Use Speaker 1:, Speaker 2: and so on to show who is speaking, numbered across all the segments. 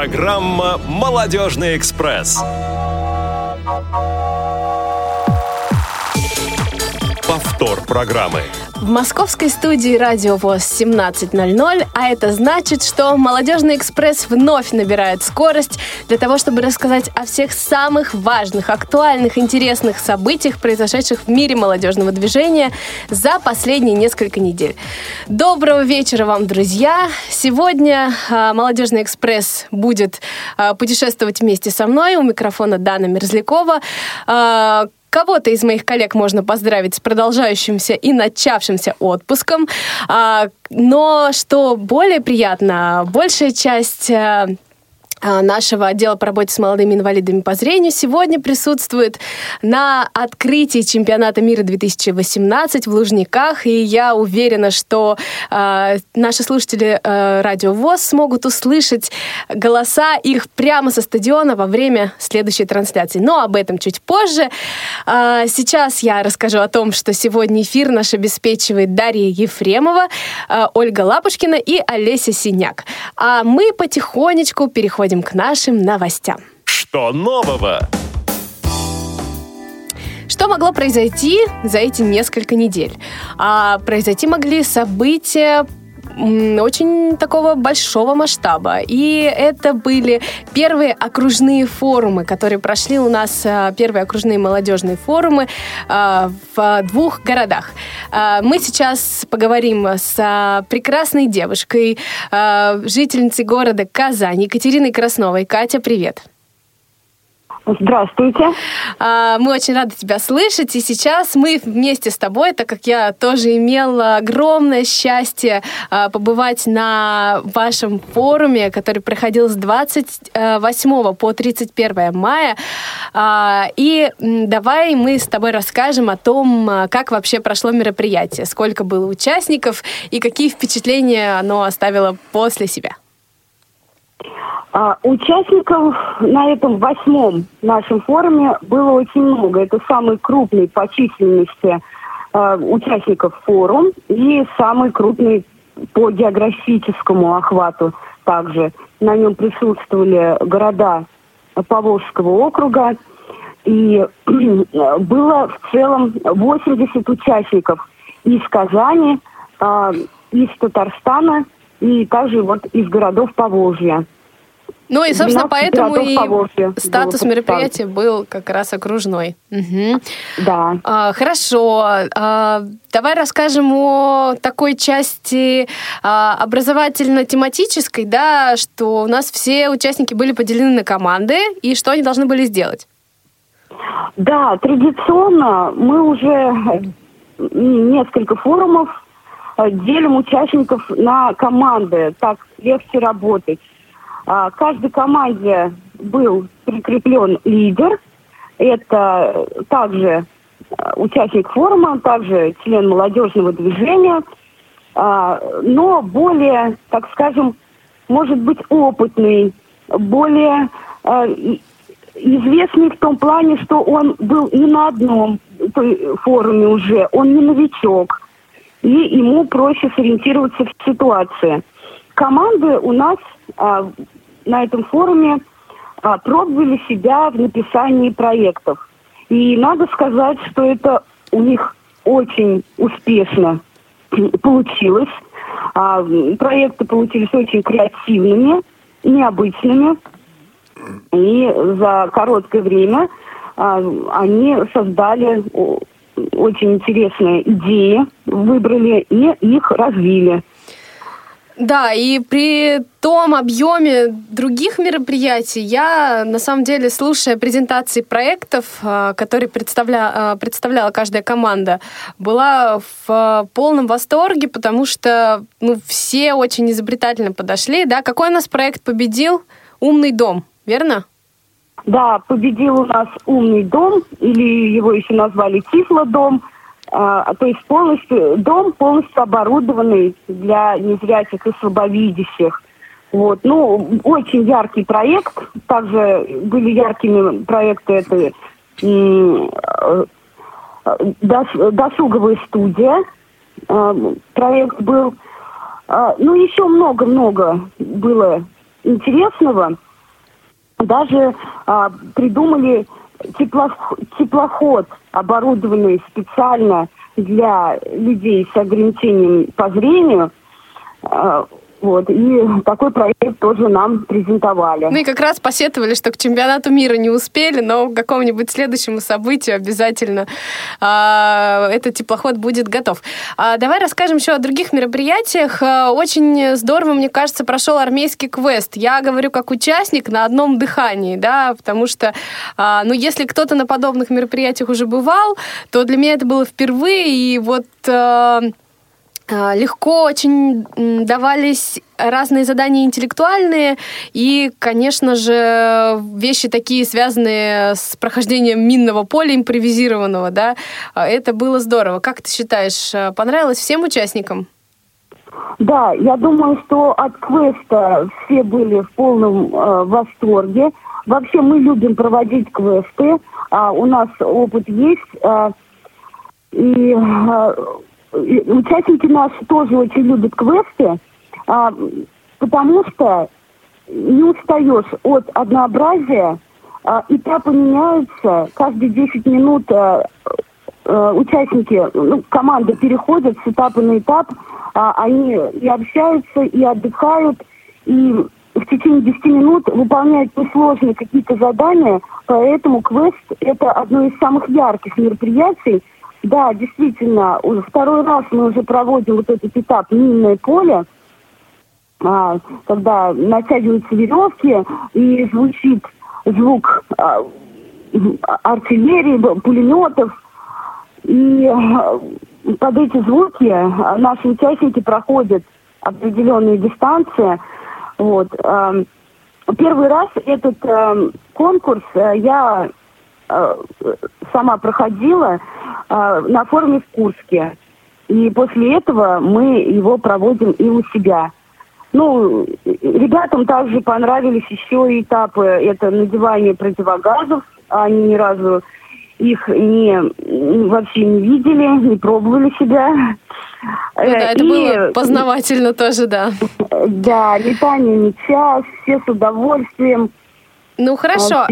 Speaker 1: Программа «Молодежный экспресс». Повтор программы.
Speaker 2: В московской студии Радио ВОЗ 17.00, а это значит, что «Молодежный экспресс» вновь набирает скорость для того, чтобы рассказать о всех самых важных, актуальных, интересных событиях, произошедших в мире молодежного движения за последние несколько недель. Доброго вечера вам, друзья! Сегодня э, «Молодежный экспресс» будет э, путешествовать вместе со мной. У микрофона Дана Мерзлякова. Кого-то из моих коллег можно поздравить с продолжающимся и начавшимся отпуском. А, но что более приятно, большая часть э, нашего отдела по работе с молодыми инвалидами по зрению сегодня присутствует на открытии чемпионата мира 2018 в Лужниках, и я уверена, что э, наши слушатели э, Радио ВОЗ смогут услышать голоса их прямо со стадиона во время следующей трансляции. Но об этом чуть позже. Э, сейчас я расскажу о том, что сегодня эфир наш обеспечивает Дарья Ефремова, э, Ольга Лапушкина и Олеся Синяк. А мы потихонечку переходим переходим к нашим новостям.
Speaker 1: Что нового?
Speaker 2: Что могло произойти за эти несколько недель? А, произойти могли события очень такого большого масштаба. И это были первые окружные форумы, которые прошли у нас, а, первые окружные молодежные форумы а, в двух городах. А, мы сейчас поговорим с прекрасной девушкой, жительницей города Казань, Екатериной Красновой. Катя, привет!
Speaker 3: Здравствуйте.
Speaker 2: А, мы очень рады тебя слышать. И сейчас мы вместе с тобой, так как я тоже имела огромное счастье а, побывать на вашем форуме, который проходил с 28 по 31 мая. А, и давай мы с тобой расскажем о том, как вообще прошло мероприятие, сколько было участников и какие впечатления оно оставило после себя.
Speaker 3: А, участников на этом восьмом нашем форуме было очень много. Это самый крупный по численности а, участников форум и самый крупный по географическому охвату также. На нем присутствовали города Поволжского округа. И было в целом 80 участников из Казани, а, из Татарстана и также вот из городов Поволжья.
Speaker 2: Ну и, собственно, поэтому и статус мероприятия был как раз окружной. Угу.
Speaker 3: Да.
Speaker 2: А, хорошо. А, давай расскажем о такой части а, образовательно-тематической, да, что у нас все участники были поделены на команды, и что они должны были сделать.
Speaker 3: Да, традиционно мы уже несколько форумов делим участников на команды, так легче работать. А, каждой команде был прикреплен лидер. Это также а, участник форума, также член молодежного движения, а, но более, так скажем, может быть опытный, более известный в том плане, что он был не на одном форуме уже, он не новичок, и ему проще сориентироваться в ситуации. Команды у нас а, на этом форуме а, пробовали себя в написании проектов. И надо сказать, что это у них очень успешно получилось. А, проекты получились очень креативными, необычными. И за короткое время а, они создали очень интересные идеи, выбрали и их развили.
Speaker 2: Да, и при том объеме других мероприятий я, на самом деле, слушая презентации проектов, а, которые представля, а, представляла каждая команда, была в полном восторге, потому что ну, все очень изобретательно подошли. Да? Какой у нас проект победил? «Умный дом», верно?
Speaker 3: Да, победил у нас «Умный дом», или его еще назвали «Тифлодом», а, то есть полностью дом полностью оборудованный для незрячих и слабовидящих. Вот. Ну, очень яркий проект. Также были яркими проекты это э, досуговая студия. А, проект был. А, ну, еще много-много было интересного. даже а, придумали теплох, теплоход, оборудованный специально для людей с ограничением по зрению. Вот, и такой проект тоже нам презентовали.
Speaker 2: Ну и как раз посетовали, что к чемпионату мира не успели, но к какому-нибудь следующему событию обязательно а, этот теплоход будет готов. А, давай расскажем еще о других мероприятиях. А, очень здорово, мне кажется, прошел армейский квест. Я говорю как участник на одном дыхании, да, потому что, а, ну, если кто-то на подобных мероприятиях уже бывал, то для меня это было впервые, и вот... А, легко очень давались разные задания интеллектуальные и, конечно же, вещи такие, связанные с прохождением минного поля импровизированного, да, а, это было здорово. Как ты считаешь, а, понравилось всем участникам?
Speaker 3: Да, я думаю, что от квеста все были в полном э, восторге. Вообще мы любим проводить квесты, а у нас опыт есть. Э, и э, участники наши тоже очень любят квесты, а, потому что не устаешь от однообразия, а, этапы меняются, каждые 10 минут а, а, участники, ну, команда переходят с этапа на этап, а, они и общаются, и отдыхают, и в течение 10 минут выполняют несложные какие-то задания, поэтому квест – это одно из самых ярких мероприятий, да, действительно, уже второй раз мы уже проводим вот этот этап минное поле, а, когда натягиваются веревки и звучит звук а, артиллерии, пулеметов. И а, под эти звуки наши участники проходят определенные дистанции. Вот. А, первый раз этот а, конкурс а, я а, сама проходила а, на форуме в Курске. И после этого мы его проводим и у себя. Ну, ребятам также понравились еще этапы. Это надевание противогазов. Они ни разу их не вообще не видели, не пробовали себя.
Speaker 2: Ну, да, это и, было познавательно тоже, да.
Speaker 3: Да, летание мяча, все с удовольствием.
Speaker 2: Ну хорошо, а,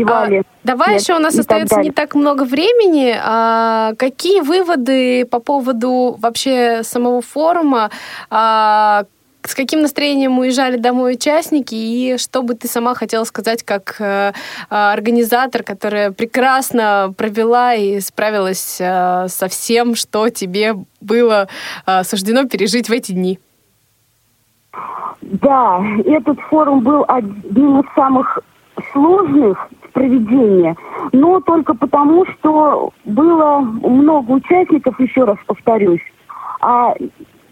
Speaker 2: давай Нет, еще у нас остается не так много времени. А, какие выводы по поводу вообще самого форума? А, с каким настроением уезжали домой участники и что бы ты сама хотела сказать как э, организатор, которая прекрасно провела и справилась э, со всем, что тебе было э, суждено пережить в эти дни?
Speaker 3: Да, этот форум был одним из самых сложных в проведении, но только потому, что было много участников, еще раз повторюсь. А,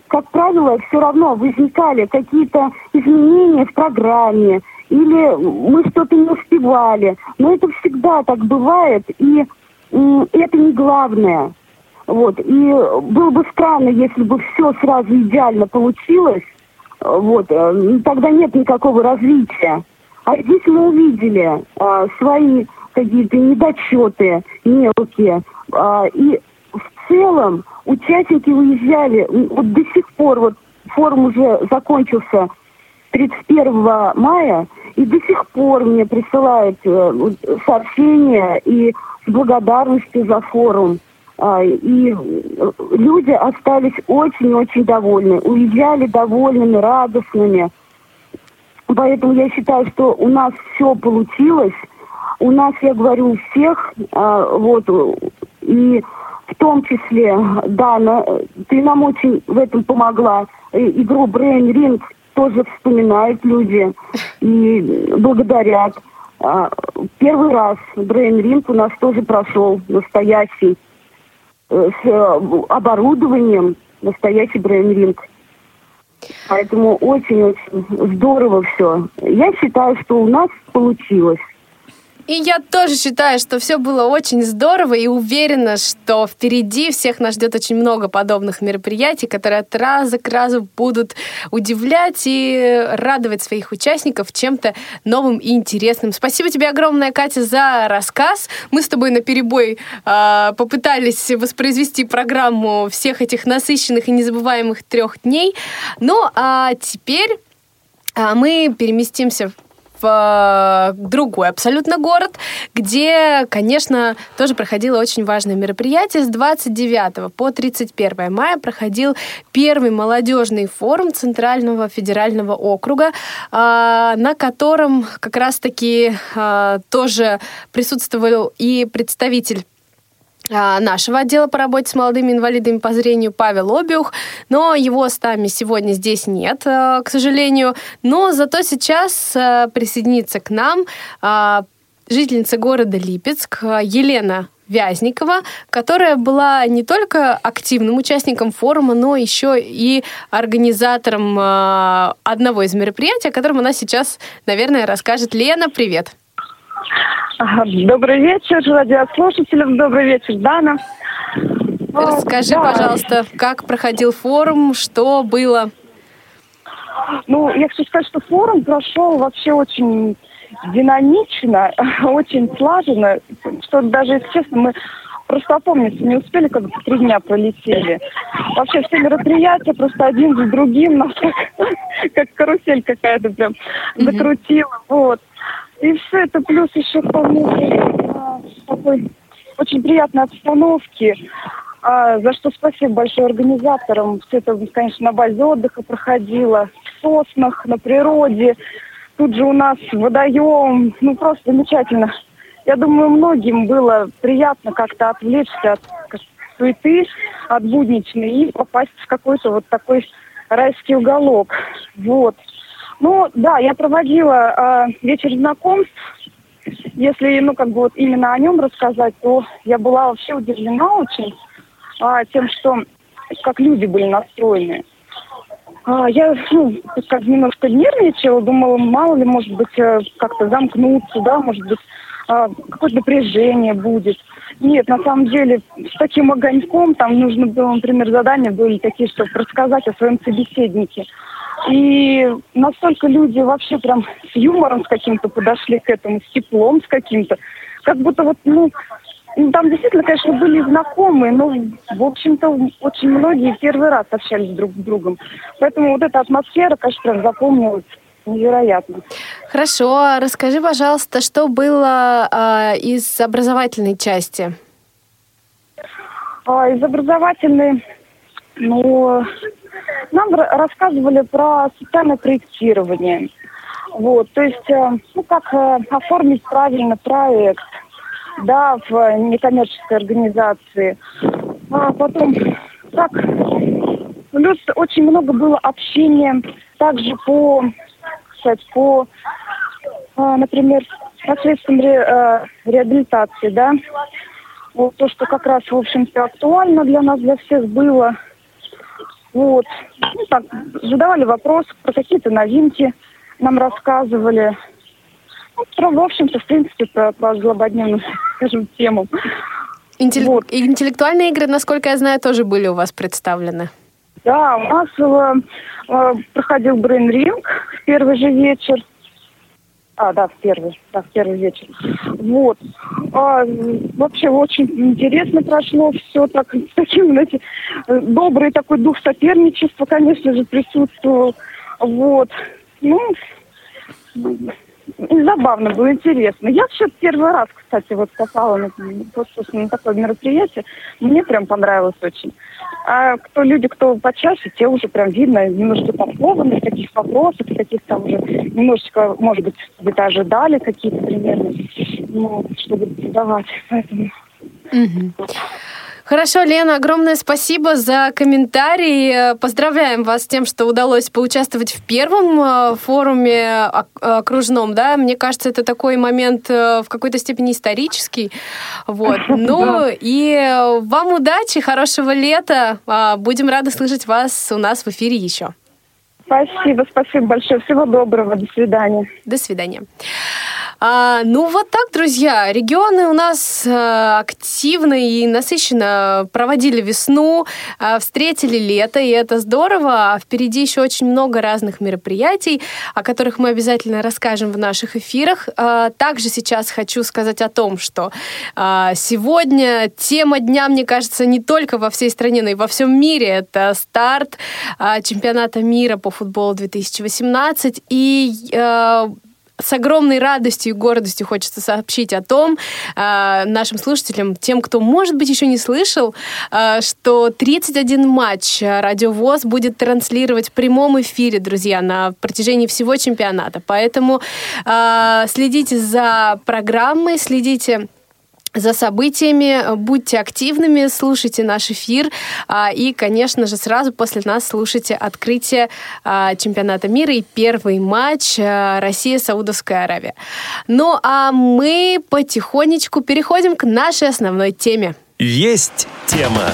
Speaker 3: как правило, все равно возникали какие-то изменения в программе, или мы что-то не успевали. Но это всегда так бывает, и, и это не главное. Вот. И было бы странно, если бы все сразу идеально получилось. Вот. Э, тогда нет никакого развития. А здесь мы увидели а, свои какие-то недочеты мелкие. А, и в целом участники уезжали, вот до сих пор, вот форум уже закончился 31 мая, и до сих пор мне присылают э, сообщения и с благодарностью за форум. А, и люди остались очень-очень довольны, уезжали довольными, радостными. Поэтому я считаю, что у нас все получилось. У нас, я говорю, у всех, а, вот, и в том числе, да, на, ты нам очень в этом помогла. Игру Brain Ring тоже вспоминают люди и благодарят. А, первый раз Brain Ring у нас тоже прошел настоящий, э, с э, оборудованием, настоящий Brain Ring. Поэтому очень-очень здорово все. Я считаю, что у нас получилось.
Speaker 2: И я тоже считаю, что все было очень здорово и уверена, что впереди всех нас ждет очень много подобных мероприятий, которые от раза к разу будут удивлять и радовать своих участников чем-то новым и интересным. Спасибо тебе огромное, Катя, за рассказ. Мы с тобой на перебой э, попытались воспроизвести программу всех этих насыщенных и незабываемых трех дней. Ну а теперь а мы переместимся в другой абсолютно город, где, конечно, тоже проходило очень важное мероприятие. С 29 по 31 мая проходил первый молодежный форум Центрального федерального округа, на котором как раз-таки тоже присутствовал и представитель нашего отдела по работе с молодыми инвалидами по зрению Павел Обиух, но его с нами сегодня здесь нет, а, к сожалению. Но зато сейчас а, присоединится к нам жительница города Липецк Елена Вязникова, которая была не только активным участником форума, но еще и организатором одного из мероприятий, о котором она сейчас, наверное, расскажет. Лена, привет!
Speaker 4: Добрый вечер, радиослушателям. Добрый вечер, Дана.
Speaker 2: Расскажи, да. пожалуйста, как проходил форум, что было?
Speaker 4: Ну, я хочу сказать, что форум прошел вообще очень динамично, очень слаженно, что даже, если честно, мы просто опомниться не успели, когда три дня пролетели. Вообще все мероприятия просто один за другим нас как, как карусель какая-то прям закрутила. Вот. И все это плюс еще к тому, а, такой очень приятной обстановки, а, за что спасибо большое организаторам. Все это, конечно, на базе отдыха проходило, в соснах, на природе. Тут же у нас водоем, ну просто замечательно. Я думаю, многим было приятно как-то отвлечься от суеты, от будничной и попасть в какой-то вот такой райский уголок. Вот. Ну, да, я проводила э, вечер знакомств. Если, ну, как бы вот именно о нем рассказать, то я была вообще удивлена очень э, тем, что как люди были настроены. А, я, ну, как немножко нервничала, думала, мало ли, может быть, э, как-то замкнуться, да, может быть, э, какое-то напряжение будет. Нет, на самом деле, с таким огоньком, там нужно было, например, задания были такие, чтобы рассказать о своем собеседнике. И настолько люди вообще прям с юмором с каким-то подошли к этому, с теплом с каким-то. Как будто вот, ну, ну, там действительно, конечно, были знакомые, но, в общем-то, очень многие первый раз общались друг с другом. Поэтому вот эта атмосфера, конечно, прям запомнилась невероятно.
Speaker 2: Хорошо. Расскажи, пожалуйста, что было э, из образовательной части?
Speaker 4: А, из образовательной, ну, нам рассказывали про социальное проектирование. Вот, то есть, э, ну, как э, оформить правильно проект, да, в некоммерческой организации. А потом, так, плюс очень много было общения также по, кстати, по, э, например, посредством ре, реабилитации, да, вот то, что как раз, в общем-то, актуально для нас, для всех было – вот. Ну, так, задавали вопросы про какие-то новинки, нам рассказывали. Ну, про, в общем-то, в принципе, про, про злободневную, скажем, тему.
Speaker 2: Интелли... Вот. Интеллектуальные игры, насколько я знаю, тоже были у вас представлены.
Speaker 4: Да, у нас э, э, проходил Brain Ring в первый же вечер. А, да, в первый, да, в первый вечер. Вот. А, вообще очень интересно прошло все, так, с таким, знаете, добрый такой дух соперничества, конечно же, присутствовал. Вот. Ну, забавно было, интересно. Я вообще первый раз, кстати, вот попала на, на такое мероприятие. Мне прям понравилось очень. А кто люди, кто почаще, те уже прям видно немножко подкованы в таких вопросах, таких там уже немножечко, может быть, где-то ожидали какие-то примерно, ну, чтобы задавать. Поэтому...
Speaker 2: Угу. Хорошо, Лена, огромное спасибо за комментарий. Поздравляем вас с тем, что удалось поучаствовать в первом э, форуме окружном. Да? Мне кажется, это такой момент э, в какой-то степени исторический. Вот. Ну и вам удачи, хорошего лета. А, будем рады слышать вас у нас в эфире еще.
Speaker 4: Спасибо, спасибо большое. Всего доброго. До свидания.
Speaker 2: До свидания. А, ну вот так, друзья, регионы у нас а, активно и насыщенно проводили весну, а, встретили лето, и это здорово. А впереди еще очень много разных мероприятий, о которых мы обязательно расскажем в наших эфирах. А, также сейчас хочу сказать о том, что а, сегодня тема дня, мне кажется, не только во всей стране, но и во всем мире. Это старт а, чемпионата мира по футболу 2018. И а, с огромной радостью и гордостью хочется сообщить о том э, нашим слушателям, тем, кто, может быть, еще не слышал, э, что 31 матч Радио ВОЗ будет транслировать в прямом эфире, друзья, на протяжении всего чемпионата. Поэтому э, следите за программой, следите за событиями. Будьте активными, слушайте наш эфир. А, и, конечно же, сразу после нас слушайте открытие а, чемпионата мира и первый матч а, Россия-Саудовская Аравия. Ну, а мы потихонечку переходим к нашей основной теме.
Speaker 1: Есть тема.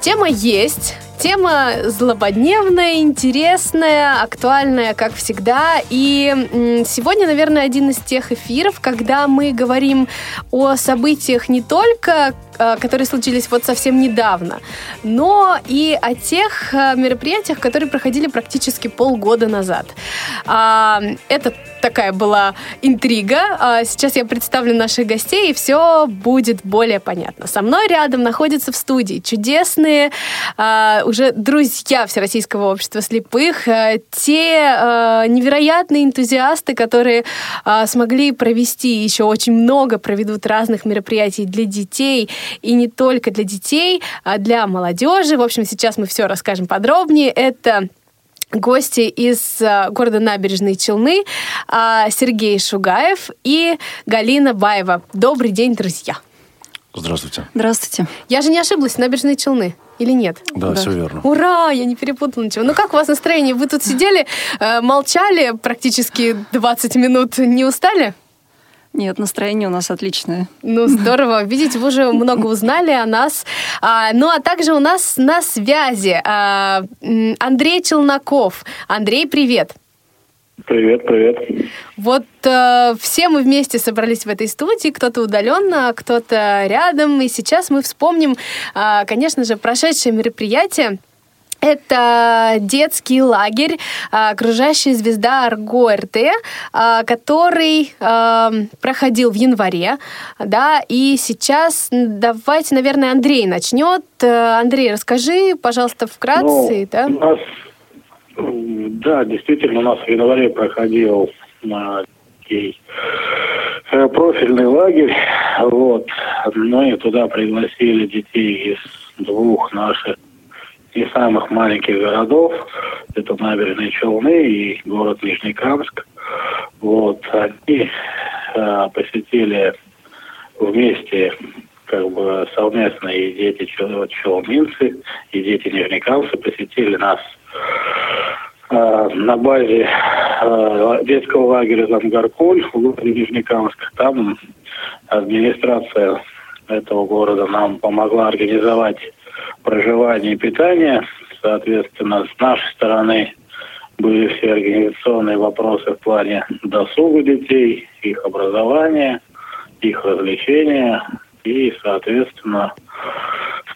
Speaker 2: Тема есть. Тема злободневная, интересная, актуальная, как всегда. И сегодня, наверное, один из тех эфиров, когда мы говорим о событиях не только, Э, которые случились вот совсем недавно, но и о тех э, мероприятиях, которые проходили практически полгода назад. А, это такая была интрига. А, сейчас я представлю наших гостей, и все будет более понятно. Со мной рядом находятся в студии чудесные а, уже друзья Всероссийского общества слепых, э, те невероятные энтузиасты, которые смогли провести еще очень много, проведут разных мероприятий для детей и не только для детей, а для молодежи. В общем, сейчас мы все расскажем подробнее. Это гости из города Набережные Челны а, Сергей Шугаев и Галина Баева. Добрый день, друзья.
Speaker 5: Здравствуйте.
Speaker 2: Здравствуйте. Я же не ошиблась, Набережные Челны. Или нет?
Speaker 5: Да, да, все верно.
Speaker 2: Ура, я не перепутала ничего. Ну как у вас настроение? Вы тут сидели, э, молчали практически 20 минут, не устали?
Speaker 6: Нет, настроение у нас отличное.
Speaker 2: Ну, здорово. Видите, вы уже много узнали о нас. А, ну, а также у нас на связи а, Андрей Челноков. Андрей, привет.
Speaker 7: Привет, привет.
Speaker 2: Вот э, все мы вместе собрались в этой студии, кто-то удаленно, кто-то рядом, и сейчас мы вспомним, э, конечно же, прошедшее мероприятие это детский лагерь «Окружающая звезда Арго РТ», а, который а, проходил в январе, да, и сейчас давайте, наверное, Андрей начнет. Э, Андрей, расскажи, пожалуйста, вкратце,
Speaker 7: ну, да? У нас, да, действительно, у нас в январе проходил э, профильный лагерь, вот, мы туда пригласили детей из двух наших из самых маленьких городов. Это набережные Челны и город Нижнекамск. Вот, они э, посетили вместе как бы совместно и дети челнинцы, и дети нижнекамцы посетили нас на базе э, детского лагеря Замгаркуль в городе Нижнекамск. Там администрация этого города нам помогла организовать проживания и питания. Соответственно, с нашей стороны были все организационные вопросы в плане досуга детей, их образования, их развлечения. И, соответственно,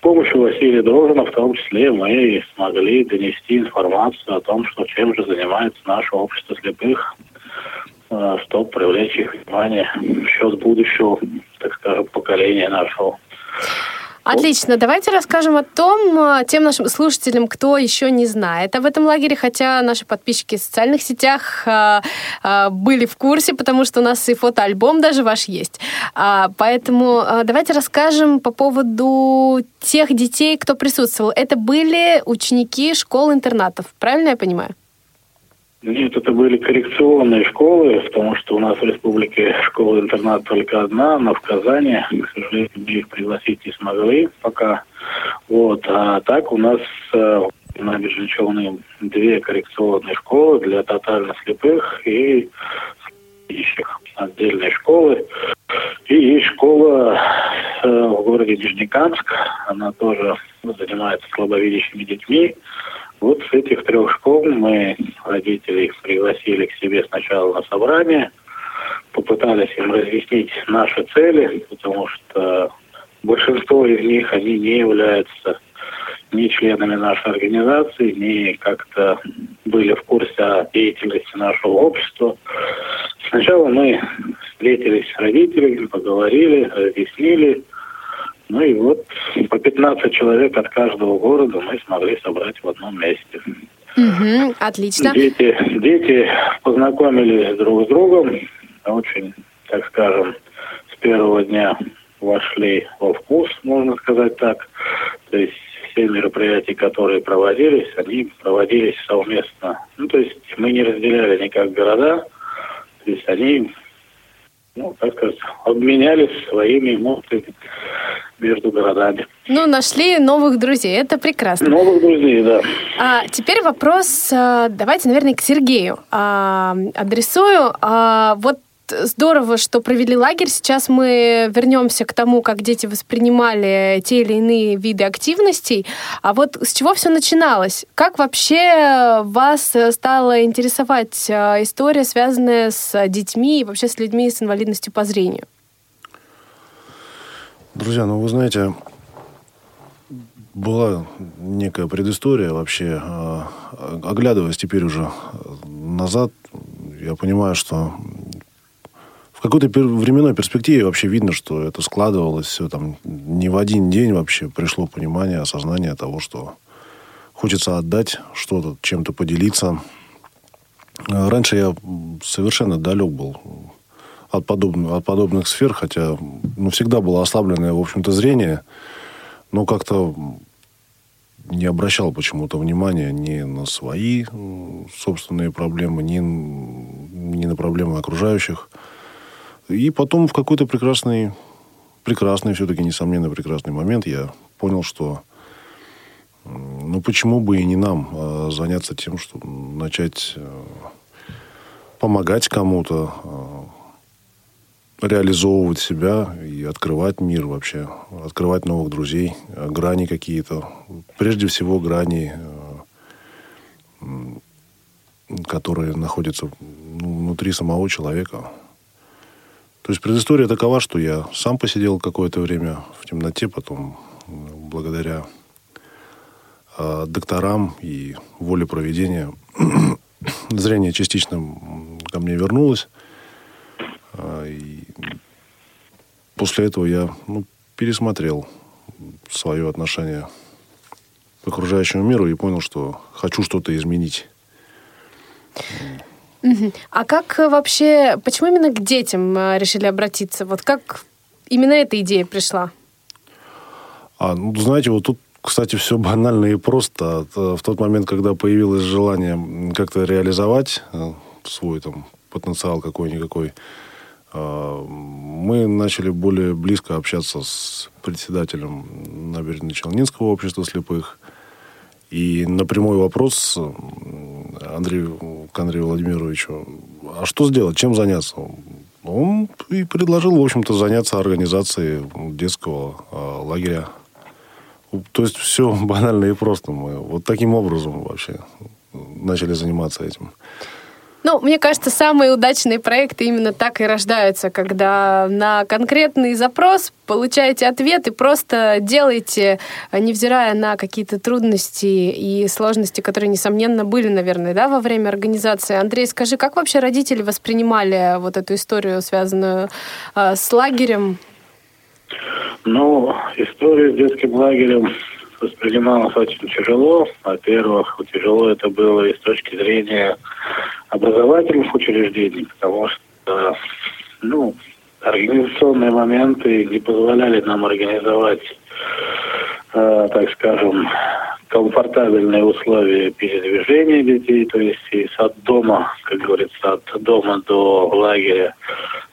Speaker 7: помощью Василия Дрожина в том числе мы смогли донести информацию о том, что чем же занимается наше общество слепых, э, чтобы привлечь их внимание в счет будущего, так скажем, поколения нашего.
Speaker 2: Отлично. Давайте расскажем о том, э, тем нашим слушателям, кто еще не знает об этом лагере, хотя наши подписчики в социальных сетях э, э, были в курсе, потому что у нас и фотоальбом даже ваш есть. А, поэтому давайте расскажем по поводу тех детей, кто присутствовал. Это были ученики школ-интернатов, правильно я понимаю?
Speaker 7: Нет, это были коррекционные школы, потому что у нас в республике школа-интернат только одна, но в Казани, к сожалению, мы их пригласить не смогли пока. Вот, а так у нас э, в набережной две коррекционные школы для тотально слепых и ищих отдельные школы. И есть школа э, в городе Нижнекамск, она тоже занимается слабовидящими детьми. Вот с этих трех школ мы родителей пригласили к себе сначала на собрание, попытались им разъяснить наши цели, потому что большинство из них, они не являются ни членами нашей организации, ни как-то были в курсе о деятельности нашего общества. Сначала мы встретились с родителями, поговорили, разъяснили, ну и вот по 15 человек от каждого города мы смогли собрать в одном месте.
Speaker 2: Угу, отлично.
Speaker 7: Дети, дети познакомились друг с другом, очень, так скажем, с первого дня вошли во вкус, можно сказать так. То есть все мероприятия, которые проводились, они проводились совместно. Ну, то есть мы не разделяли никак города, то есть они, ну, так сказать, обменялись своими эмоциями между городами.
Speaker 2: Ну, нашли новых друзей, это прекрасно.
Speaker 7: Новых друзей, да.
Speaker 2: А, теперь вопрос, а, давайте, наверное, к Сергею а, адресую. А, вот здорово, что провели лагерь. Сейчас мы вернемся к тому, как дети воспринимали те или иные виды активностей. А вот с чего все начиналось? Как вообще вас стала интересовать а, история, связанная с детьми и вообще с людьми с инвалидностью по зрению?
Speaker 5: Друзья, ну вы знаете, была некая предыстория вообще. А, оглядываясь теперь уже назад, я понимаю, что в какой-то временной перспективе вообще видно, что это складывалось все там не в один день вообще пришло понимание, осознание того, что хочется отдать что-то, чем-то поделиться. Раньше я совершенно далек был от подобных, от подобных сфер, хотя ну, всегда было ослабленное, в общем-то, зрение, но как-то не обращал почему-то внимания ни на свои собственные проблемы, ни, ни на проблемы окружающих. И потом в какой-то прекрасный, прекрасный, все-таки, несомненно, прекрасный момент я понял, что ну почему бы и не нам а заняться тем, что начать э, помогать кому-то, э, реализовывать себя и открывать мир вообще, открывать новых друзей, э, грани какие-то. Прежде всего грани, которые находятся ну, внутри самого человека. То есть предыстория такова, что я сам посидел какое-то время в темноте, потом благодаря э, докторам и воле проведения зрение частично ко мне вернулось. Э, и после этого я ну, пересмотрел свое отношение к окружающему миру и понял, что хочу что-то изменить.
Speaker 2: А как вообще, почему именно к детям э, решили обратиться? Вот как именно эта идея пришла?
Speaker 5: А, ну, знаете, вот тут, кстати, все банально и просто. Э, в тот момент, когда появилось желание как-то реализовать э, свой там потенциал какой-никакой, мы начали более близко общаться с председателем Набережно-Челнинского общества слепых. И на прямой вопрос Андрею, к Андрею Владимировичу, а что сделать, чем заняться? Он и предложил, в общем-то, заняться организацией детского э, лагеря. То есть все банально и просто. Мы вот таким образом вообще начали заниматься этим.
Speaker 2: Ну, мне кажется, самые удачные проекты именно так и рождаются, когда на конкретный запрос получаете ответ и просто делаете, невзирая на какие-то трудности и сложности, которые, несомненно, были, наверное, да, во время организации. Андрей, скажи, как вообще родители воспринимали вот эту историю, связанную э, с лагерем?
Speaker 7: Ну, история с детским лагерем воспринималось очень тяжело. Во-первых, тяжело это было и с точки зрения образовательных учреждений, потому что, ну, организационные моменты не позволяли нам организовать, э, так скажем, комфортабельные условия передвижения детей, то есть из от дома, как говорится, от дома до лагеря.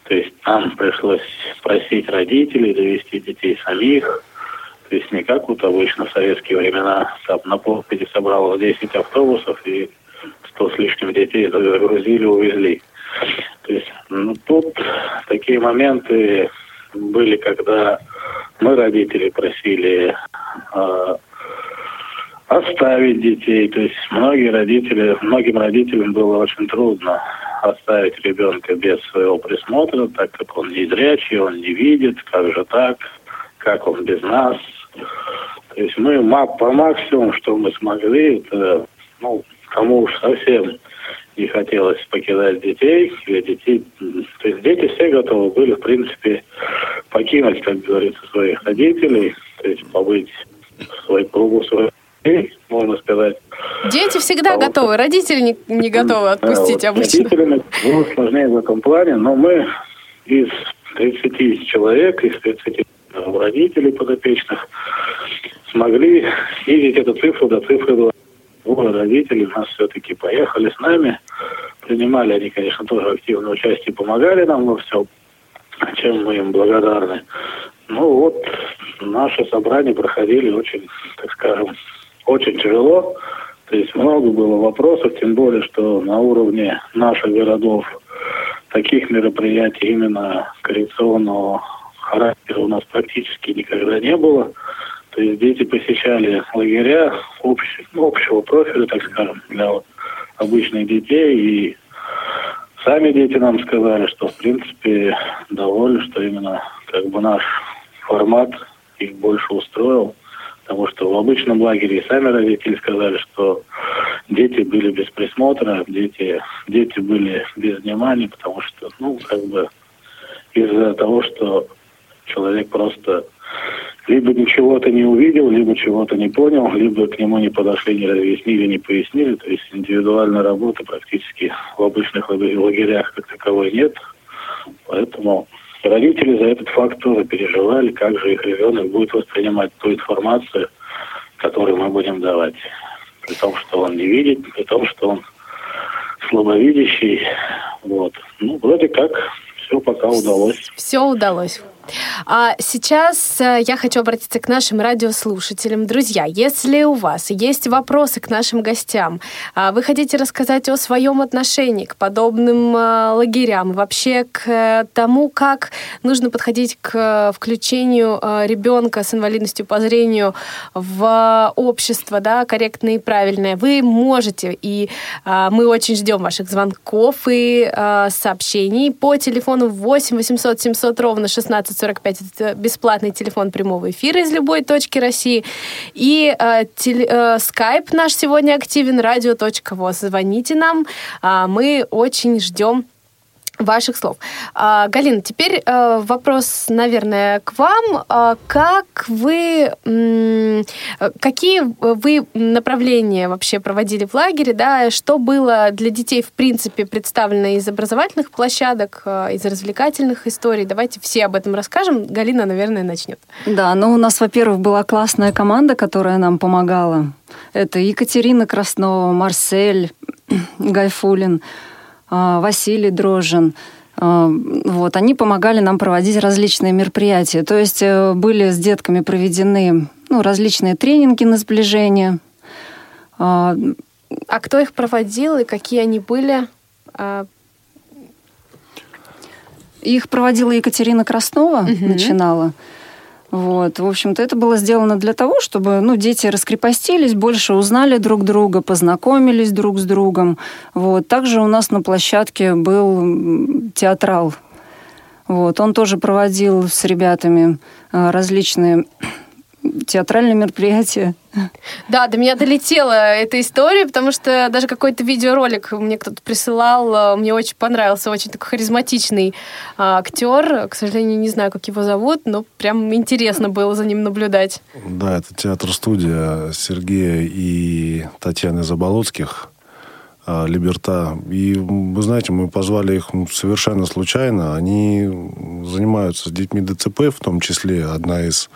Speaker 7: То есть нам пришлось просить родителей довести детей самих, то есть не как вот обычно в советские времена, там на площади собралось 10 автобусов и 100 с лишним детей загрузили, увезли. То есть ну, тут такие моменты были, когда мы, родители, просили э, оставить детей. То есть многие родители, многим родителям было очень трудно оставить ребенка без своего присмотра, так как он не зрячий, он не видит, как же так, как он без нас. То есть мы по максимуму, что мы смогли, это, ну, кому уж совсем не хотелось покидать детей, или детей, то есть дети все готовы были, в принципе, покинуть, как говорится, своих родителей, то есть побыть в своей кругу своих детей, можно сказать.
Speaker 2: Дети всегда а готовы, вот, родители не, не готовы отпустить
Speaker 7: да,
Speaker 2: вот обычно.
Speaker 7: Родителями было сложнее в этом плане, но мы из 30 человек, из 30 родителей подопечных смогли снизить эту цифру до цифры 2. Двое родителей у нас все-таки поехали с нами. Принимали они, конечно, тоже активное участие, помогали нам во всем, чем мы им благодарны. Ну вот, наши собрания проходили очень, так скажем, очень тяжело. То есть много было вопросов, тем более, что на уровне наших городов таких мероприятий именно коррекционного характера у нас практически никогда не было. То есть дети посещали лагеря общ, общего профиля, так скажем, для вот обычных детей. И сами дети нам сказали, что в принципе довольны, что именно как бы наш формат их больше устроил. Потому что в обычном лагере и сами родители сказали, что дети были без присмотра, дети, дети были без внимания, потому что, ну, как бы из-за того, что человек просто либо ничего-то не увидел, либо чего-то не понял, либо к нему не подошли, не разъяснили, не пояснили. То есть индивидуальной работы практически в обычных лагерях как таковой нет. Поэтому родители за этот факт тоже переживали, как же их ребенок будет воспринимать ту информацию, которую мы будем давать. При том, что он не видит, при том, что он слабовидящий. Вот. Ну, вроде как все пока удалось.
Speaker 2: Все удалось. А сейчас э, я хочу обратиться к нашим радиослушателям. Друзья, если у вас есть вопросы к нашим гостям, а вы хотите рассказать о своем отношении к подобным э, лагерям, вообще к э, тому, как нужно подходить к включению ребенка с инвалидностью по зрению в общество, да, корректное и правильное, вы можете, и мы очень ждем ваших звонков и сообщений по телефону 8 800 700 ровно 16 45 это бесплатный телефон прямого эфира из любой точки России. И э, теле, э, скайп наш сегодня активен, радио.воз. Звоните нам, э, мы очень ждем ваших слов. А, Галина, теперь э, вопрос, наверное, к вам. А, как вы, какие вы направления вообще проводили в лагере, да? Что было для детей, в принципе, представлено из образовательных площадок, э, из развлекательных историй? Давайте все об этом расскажем. Галина, наверное, начнет.
Speaker 6: Да, ну у нас, во-первых, была классная команда, которая нам помогала. Это Екатерина Краснова, Марсель, Гайфулин. А, Василий Дрожжин. А, вот, они помогали нам проводить различные мероприятия. То есть э, были с детками проведены ну, различные тренинги на сближение.
Speaker 2: А, а кто их проводил и какие они были?
Speaker 6: Их проводила Екатерина Краснова, угу. начинала. Вот, в общем-то, это было сделано для того, чтобы ну, дети раскрепостились, больше узнали друг друга, познакомились друг с другом. Вот. Также у нас на площадке был театрал. Вот. Он тоже проводил с ребятами а, различные театральное мероприятие.
Speaker 2: Да, до меня долетела эта история, потому что даже какой-то видеоролик мне кто-то присылал, э, мне очень понравился, очень такой харизматичный а, актер. К сожалению, не знаю, как его зовут, но прям интересно было за ним наблюдать.
Speaker 5: Да, это театр-студия Сергея и Татьяны Заболоцких. А, Либерта. И, вы знаете, мы позвали их совершенно случайно. Они занимаются с детьми ДЦП, в том числе одна из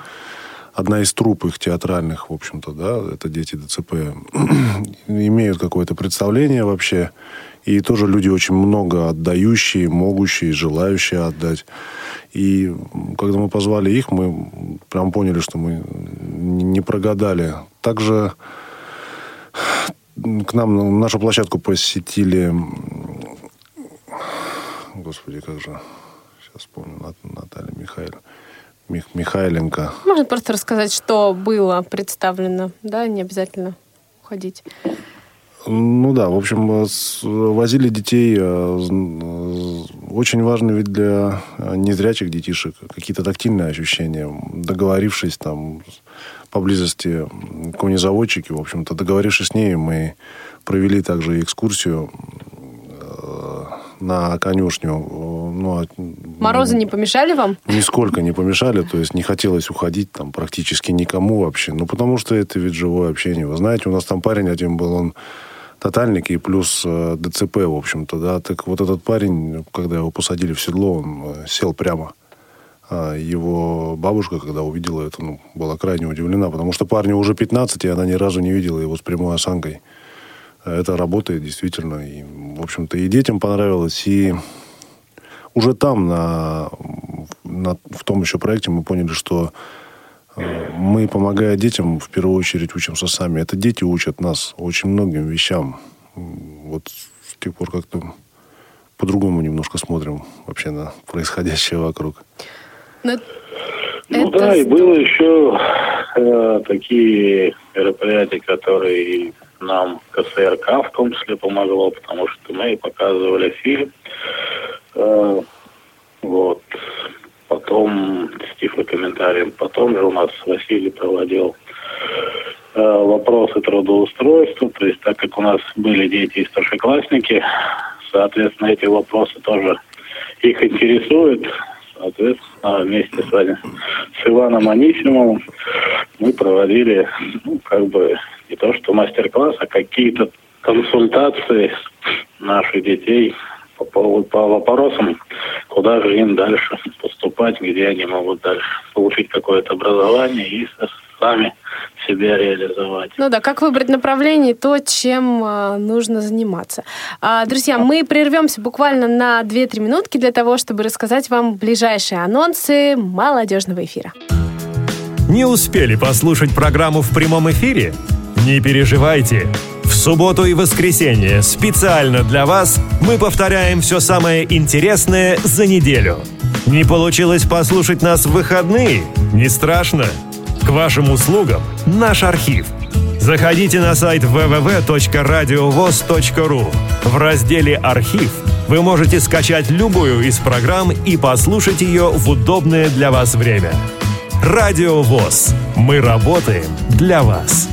Speaker 5: одна из труп их театральных, в общем-то, да, это дети ДЦП, имеют какое-то представление вообще. И тоже люди очень много отдающие, могущие, желающие отдать. И когда мы позвали их, мы прям поняли, что мы не прогадали. Также к нам на нашу площадку посетили... Господи, как же... Сейчас вспомню, Наталья Михайловна. Мих Михайленко.
Speaker 2: Можно просто рассказать, что было представлено, да, не обязательно уходить.
Speaker 5: Ну да, в общем, возили детей. Э, очень важно ведь для незрячих детишек какие-то тактильные ощущения. Договорившись там поблизости конезаводчики, в общем-то, договорившись с ней, мы провели также экскурсию э, на конюшню. Ну, а,
Speaker 2: Морозы не помешали вам?
Speaker 5: Нисколько не помешали, то есть не хотелось уходить там практически никому вообще. Ну, потому что это ведь живое общение. Вы знаете, у нас там парень один был, он тотальник и плюс э, ДЦП, в общем-то, да. Так вот этот парень, когда его посадили в седло, он э, сел прямо. А его бабушка, когда увидела это, ну, была крайне удивлена, потому что парню уже 15, и она ни разу не видела его с прямой осанкой. Это работает действительно. И, в общем-то, и детям понравилось, и уже там, на, на, в том еще проекте, мы поняли, что мы, помогая детям, в первую очередь учимся сами. Это дети учат нас очень многим вещам. Вот с тех пор как-то по-другому немножко смотрим вообще на происходящее вокруг.
Speaker 7: Но ну это... да, и было еще э, такие мероприятия, которые нам КСРК в том числе помогло, потому что мы показывали фильм. Э, вот потом с тифлокомментарием. Потом же у нас Василий проводил э, вопросы трудоустройства. То есть так как у нас были дети и старшеклассники, соответственно, эти вопросы тоже их интересуют. Соответственно, вместе с, вами, с Иваном Анисимовым мы проводили, ну, как бы, не то что мастер-класс, а какие-то консультации наших детей по, по, по вопросам, куда же им дальше поступать, где они могут дальше получить какое-то образование и сами себя реализовать.
Speaker 2: Ну да, как выбрать направление, то, чем э, нужно заниматься. А, друзья, мы прервемся буквально на 2-3 минутки для того, чтобы рассказать вам ближайшие анонсы молодежного эфира.
Speaker 1: Не успели послушать программу в прямом эфире? Не переживайте. В субботу и воскресенье специально для вас мы повторяем все самое интересное за неделю. Не получилось послушать нас в выходные? Не страшно. К вашим услугам наш архив. Заходите на сайт www.radiovoz.ru. В разделе «Архив» вы можете скачать любую из программ и послушать ее в удобное для вас время. Радио ВОЗ. Мы работаем для вас.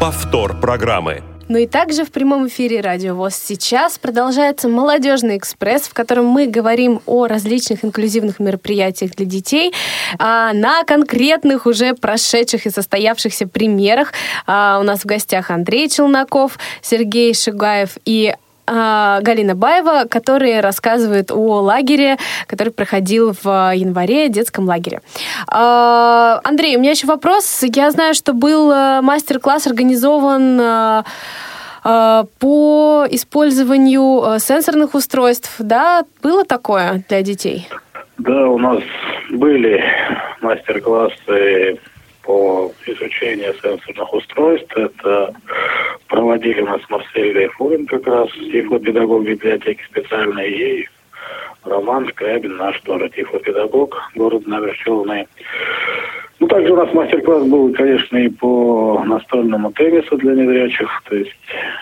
Speaker 1: Повтор программы.
Speaker 2: Ну и также в прямом эфире Радио ВОЗ сейчас продолжается «Молодежный экспресс», в котором мы говорим о различных инклюзивных мероприятиях для детей, а на конкретных уже прошедших и состоявшихся примерах. А у нас в гостях Андрей Челноков, Сергей Шигаев и Галина Баева, которые рассказывают о лагере, который проходил в январе, детском лагере. А, Андрей, у меня еще вопрос. Я знаю, что был мастер-класс организован по использованию сенсорных устройств, да? Было такое для детей?
Speaker 7: Да, у нас были мастер-классы по изучению сенсорных устройств. Это проводили у нас Марсель Гайфурин как раз, тифлопедагог библиотеки специальной, и Роман Скрябин, наш тоже тифлопедагог, город Наверчелный. Ну, также у нас мастер-класс был, конечно, и по настольному теннису для незрячих, то есть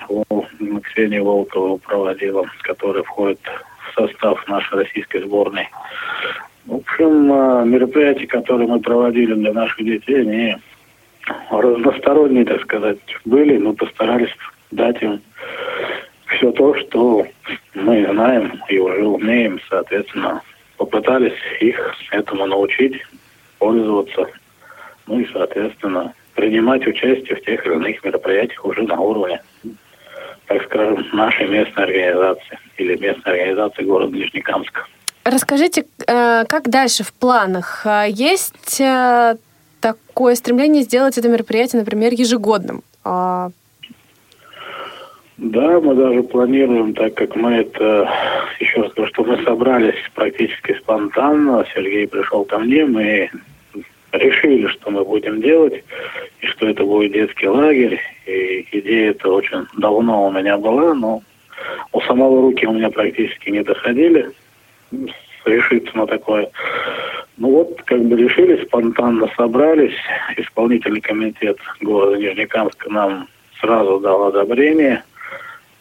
Speaker 7: у Ксения Волкова проводила, который входит в состав нашей российской сборной. В общем, э, мероприятия, которые мы проводили для наших детей, они разносторонние, так сказать, были, но постарались дать им все то, что мы знаем и уже умеем, соответственно, попытались их этому научить, пользоваться, ну и, соответственно, принимать участие в тех или иных мероприятиях уже на уровне, так скажем, нашей местной организации или местной организации города Нижнекамска.
Speaker 2: Расскажите, э, как дальше в планах? Э, есть э, такое стремление сделать это мероприятие, например, ежегодным? А,
Speaker 7: да, мы даже планируем, так как мы это, еще раз говорю, что мы собрались практически спонтанно. Сергей пришел ко мне, мы решили, что мы будем делать, и что это будет детский лагерь. И идея это очень давно у меня была, но у самого руки у меня практически не доходили решиться на такое. Ну вот, как бы решили, спонтанно собрались. Исполнительный комитет города Нижнекамска нам сразу дал одобрение,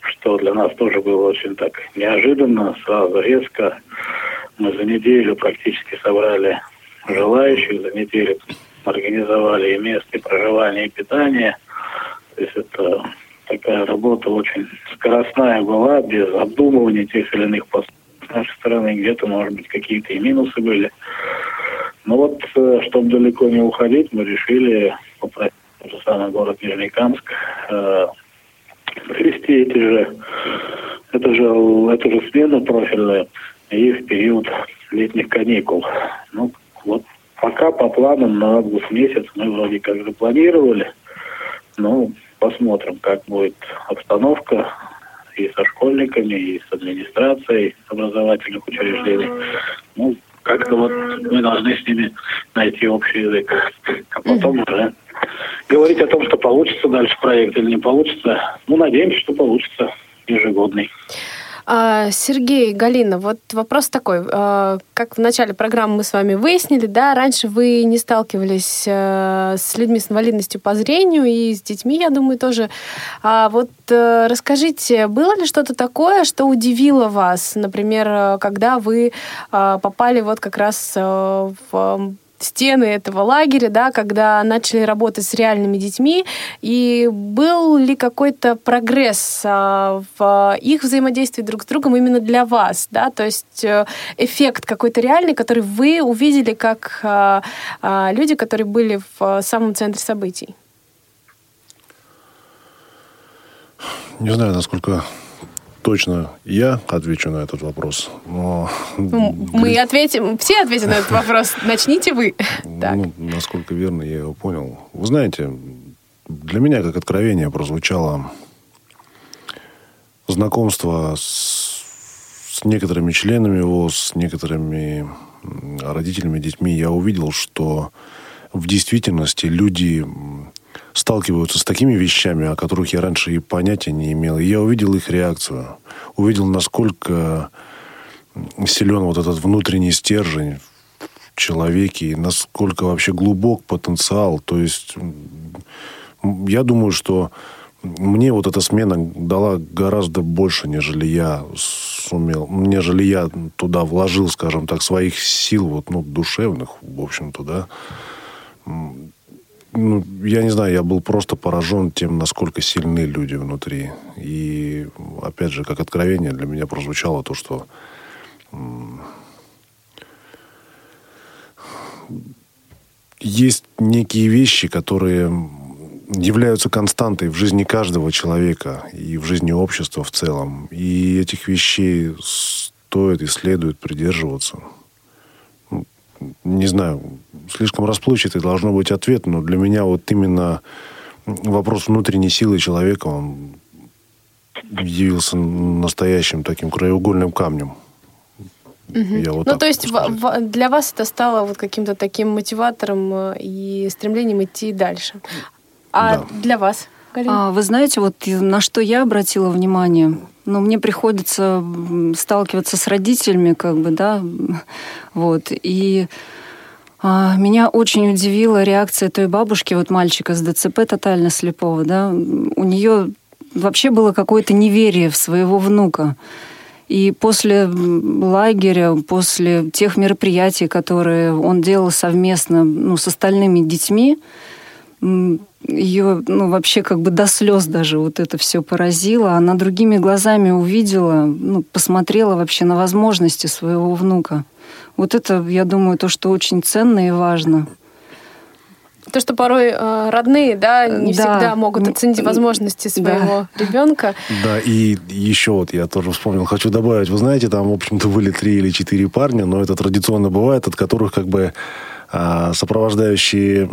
Speaker 7: что для нас тоже было очень так неожиданно, сразу резко. Мы за неделю практически собрали желающих, за неделю организовали и место и проживания, и питания. То есть это такая работа очень скоростная была, без обдумывания тех или иных поступков нашей стороны, где-то, может быть, какие-то и минусы были. Но вот, э, чтобы далеко не уходить, мы решили попросить тот же самый город Нижнекамск э, провести эти же, это же, эту же смену профильную и в период летних каникул. Ну, вот пока по планам на август месяц мы вроде как запланировали. Ну, посмотрим, как будет обстановка и со школьниками, и с администрацией образовательных учреждений. Ну, как-то вот мы должны с ними найти общий язык. А потом уже говорить о том, что получится дальше проект или не получится. Ну, надеемся, что получится ежегодный.
Speaker 2: А, Сергей, Галина, вот вопрос такой. А, как в начале программы мы с вами выяснили, да, раньше вы не сталкивались э, с людьми с инвалидностью по зрению и с детьми, я думаю, тоже. А вот э, расскажите, было ли что-то такое, что удивило вас, например, когда вы попали вот как раз в стены этого лагеря, да, когда начали работать с реальными детьми, и был ли какой-то прогресс а, в их взаимодействии друг с другом именно для вас, да, то есть э, эффект какой-то реальный, который вы увидели как а, а, люди, которые были в самом центре событий?
Speaker 5: Не знаю, насколько точно я отвечу на этот вопрос. Но...
Speaker 2: Мы ответим, все ответят на этот вопрос. Начните вы.
Speaker 5: Ну, насколько верно я его понял. Вы знаете, для меня как откровение прозвучало знакомство с, с некоторыми членами его, с некоторыми родителями, детьми. Я увидел, что в действительности люди сталкиваются с такими вещами, о которых я раньше и понятия не имел. И я увидел их реакцию. Увидел, насколько силен вот этот внутренний стержень в человеке, и насколько вообще глубок потенциал. То есть я думаю, что мне вот эта смена дала гораздо больше, нежели я сумел, нежели я туда вложил, скажем так, своих сил, вот, ну, душевных, в общем-то, да ну, я не знаю, я был просто поражен тем, насколько сильны люди внутри. И, опять же, как откровение для меня прозвучало то, что есть некие вещи, которые являются константой в жизни каждого человека и в жизни общества в целом. И этих вещей стоит и следует придерживаться не знаю, слишком расплывчатый должно быть ответ, но для меня вот именно вопрос внутренней силы человека, он явился настоящим таким краеугольным камнем.
Speaker 2: Угу. Я вот ну, то есть в, в, для вас это стало вот каким-то таким мотиватором э, и стремлением идти дальше. А да. для вас?
Speaker 6: А, вы знаете, вот на что я обратила внимание, но мне приходится сталкиваться с родителями, как бы, да, вот, и а, меня очень удивила реакция той бабушки, вот мальчика с ДЦП тотально слепого, да, у нее вообще было какое-то неверие в своего внука. И после лагеря, после тех мероприятий, которые он делал совместно ну, с остальными детьми, ее ну, вообще как бы до слез даже вот это все поразило. Она другими глазами увидела, ну, посмотрела вообще на возможности своего внука. Вот это, я думаю, то, что очень ценно и важно.
Speaker 2: То, что порой э, родные, да, не да. всегда могут оценить возможности своего да. ребенка.
Speaker 5: Да, и еще вот я тоже вспомнил, хочу добавить, вы знаете, там, в общем-то, были три или четыре парня, но это традиционно бывает, от которых как бы а, сопровождающие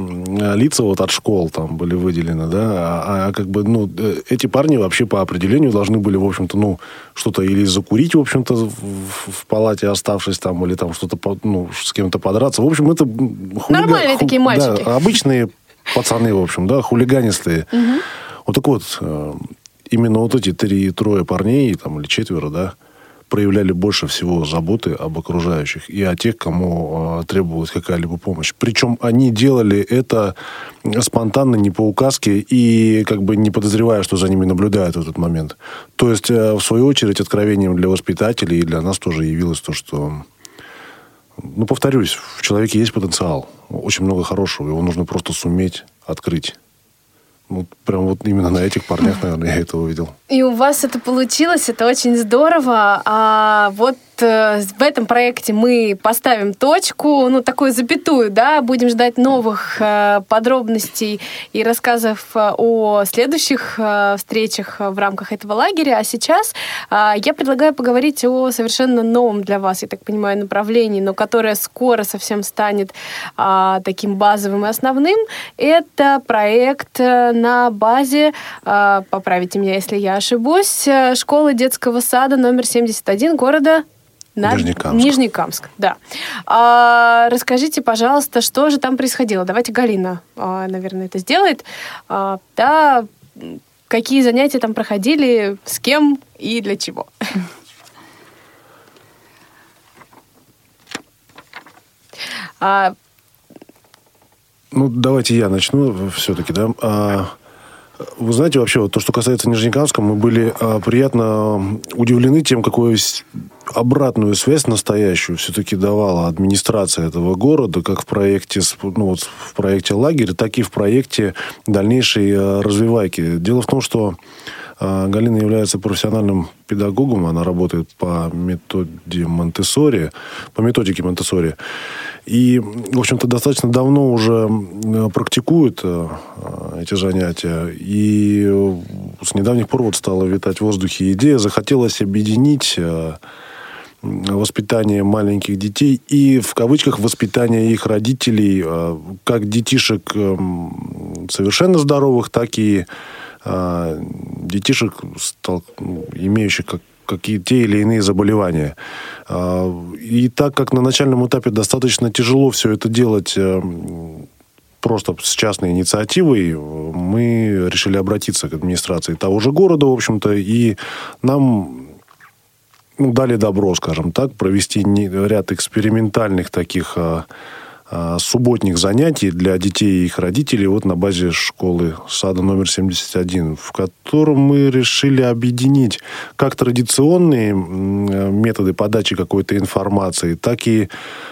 Speaker 5: лица вот от школ там были выделены, да, а, а как бы, ну, э, эти парни вообще по определению должны были, в общем-то, ну, что-то или закурить, в общем-то, в, в палате оставшись там, или там что-то, ну, с кем-то подраться. В общем, это...
Speaker 2: Хулига... Нормальные ху... такие мальчики.
Speaker 5: Да, обычные пацаны, в общем, да, хулиганистые. Угу. Вот так вот, э, именно вот эти три-трое парней, там, или четверо, да, проявляли больше всего заботы об окружающих и о тех, кому э, требовалась какая-либо помощь. Причем они делали это спонтанно, не по указке и как бы не подозревая, что за ними наблюдают в этот момент. То есть, э, в свою очередь, откровением для воспитателей и для нас тоже явилось то, что ну, повторюсь, в человеке есть потенциал. Очень много хорошего. Его нужно просто суметь открыть. Вот прям вот именно на этих парнях, наверное, я это увидел.
Speaker 2: И у вас это получилось, это очень здорово. А вот в этом проекте мы поставим точку, ну, такую запятую, да, будем ждать новых э, подробностей и рассказов э, о следующих э, встречах в рамках этого лагеря. А сейчас э, я предлагаю поговорить о совершенно новом для вас, я так понимаю, направлении, но которое скоро совсем станет э, таким базовым и основным. Это проект э, на базе, э, поправите меня, если я ошибусь, э, школы детского сада номер 71 города на
Speaker 5: Нижнекамск.
Speaker 2: Нижнекамск, да. А, расскажите, пожалуйста, что же там происходило? Давайте Галина, а, наверное, это сделает. А, да, какие занятия там проходили, с кем и для чего? А,
Speaker 5: Ну, давайте я начну все-таки, да. А, Вы знаете, вообще, то, что касается Нижнекамска, мы были а, приятно удивлены тем, какую обратную связь настоящую все-таки давала администрация этого города, как в проекте, ну, вот в проекте лагеря, так и в проекте дальнейшей а, развивайки. Дело в том, что Галина является профессиональным педагогом, она работает по методе Монтессори, по методике Монтессори. И, в общем-то, достаточно давно уже м, практикует э, э, эти занятия. И э, с недавних пор вот стала витать в воздухе идея. Захотелось объединить э, воспитание маленьких детей и, в кавычках, воспитание их родителей, э, как детишек эм, совершенно здоровых, так и э, детишек, стал- ну, имеющих как какие те или иные заболевания. А, И так как на начальном этапе достаточно тяжело все это делать э, просто с частной инициативой, мы решили обратиться к администрации того же города, в общем-то, и нам ну, дали добро, скажем так, провести ряд экспериментальных таких а, а, субботних занятий для детей и их родителей вот на базе школы сада номер 71, в котором мы решили объединить как традиционные м, методы подачи какой-то информации, так и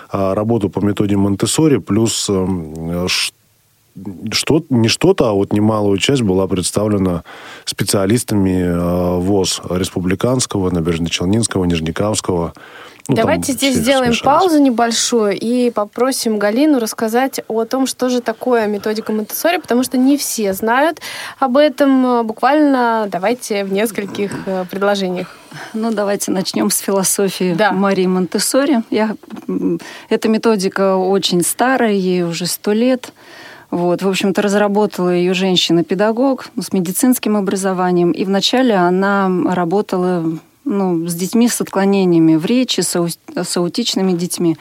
Speaker 5: а, работу по методе Монтессори, плюс ш- что, не что-то, а вот немалую часть была представлена специалистами э, ВОЗ республиканского, Набережно-Челнинского, Нижнекамского. Ну, там
Speaker 2: Давайте здесь
Speaker 5: все
Speaker 2: сделаем
Speaker 5: смешались.
Speaker 2: паузу небольшую и попросим Галину рассказать о том, что же такое методика Монтессори, потому что не все знают об этом. Буквально давайте в нескольких э, предложениях.
Speaker 6: Ну, давайте начнем с философии
Speaker 2: Да.
Speaker 6: Марии Монтессори. Я, эта методика очень старая, ей уже сто лет. Вот, в общем-то, разработала ее женщина-педагог ну, с медицинским образованием. И вначале она работала ну, с детьми с отклонениями в речи, с, ау- с аутичными детьми.